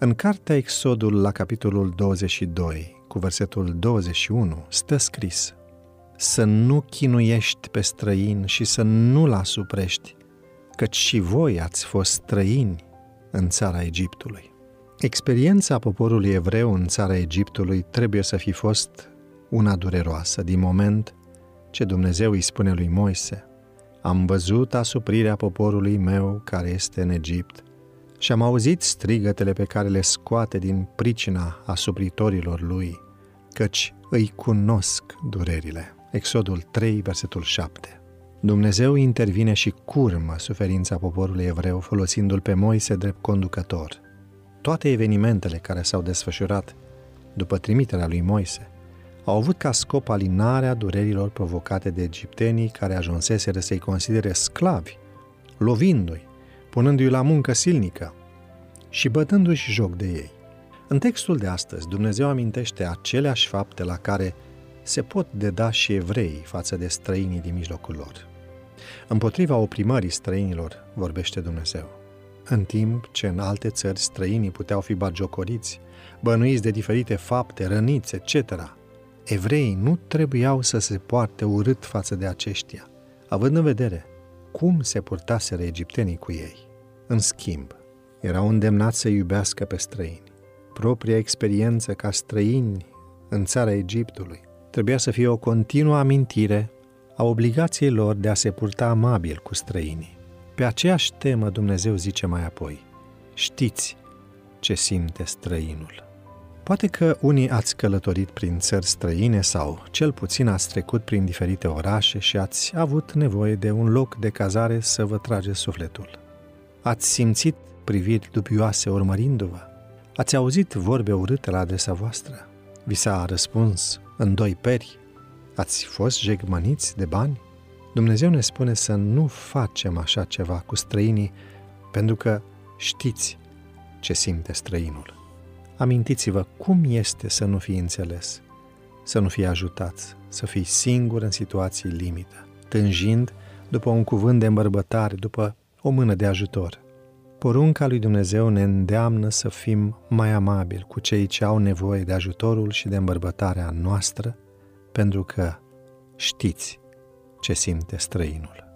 În cartea Exodul, la capitolul 22, cu versetul 21, stă scris Să nu chinuiești pe străin și să nu-l asuprești, căci și voi ați fost străini în țara Egiptului. Experiența poporului evreu în țara Egiptului trebuie să fi fost una dureroasă din moment ce Dumnezeu îi spune lui Moise, Am văzut asuprirea poporului meu care este în Egipt și am auzit strigătele pe care le scoate din pricina asupritorilor lui, căci îi cunosc durerile. Exodul 3, versetul 7. Dumnezeu intervine și curmă suferința poporului evreu folosindu-l pe Moise drept conducător. Toate evenimentele care s-au desfășurat după trimiterea lui Moise au avut ca scop alinarea durerilor provocate de egiptenii care ajunseseră să-i considere sclavi, lovindu-i, punându-i la muncă silnică și bătându-și joc de ei. În textul de astăzi, Dumnezeu amintește aceleași fapte la care se pot deda și evrei față de străinii din mijlocul lor. Împotriva oprimării străinilor vorbește Dumnezeu. În timp ce în alte țări străinii puteau fi bagiocoriți, bănuiți de diferite fapte, răniți, etc., evreii nu trebuiau să se poarte urât față de aceștia, având în vedere cum se purtaseră egiptenii cu ei. În schimb, erau îndemnați să iubească pe străini. Propria experiență ca străini în țara Egiptului trebuia să fie o continuă amintire a obligației lor de a se purta amabil cu străinii. Pe aceeași temă Dumnezeu zice mai apoi, știți ce simte străinul. Poate că unii ați călătorit prin țări străine sau cel puțin ați trecut prin diferite orașe și ați avut nevoie de un loc de cazare să vă trage sufletul. Ați simțit priviri dubioase urmărindu-vă? Ați auzit vorbe urâte la adresa voastră? Vi s-a răspuns în doi peri? Ați fost jegmăniți de bani? Dumnezeu ne spune să nu facem așa ceva cu străinii pentru că știți ce simte străinul. Amintiți-vă cum este să nu fii înțeles, să nu fii ajutat, să fii singur în situații limită, tânjind după un cuvânt de îmbărbătare, după o mână de ajutor. Porunca lui Dumnezeu ne îndeamnă să fim mai amabili cu cei ce au nevoie de ajutorul și de îmbărbătarea noastră, pentru că știți ce simte străinul.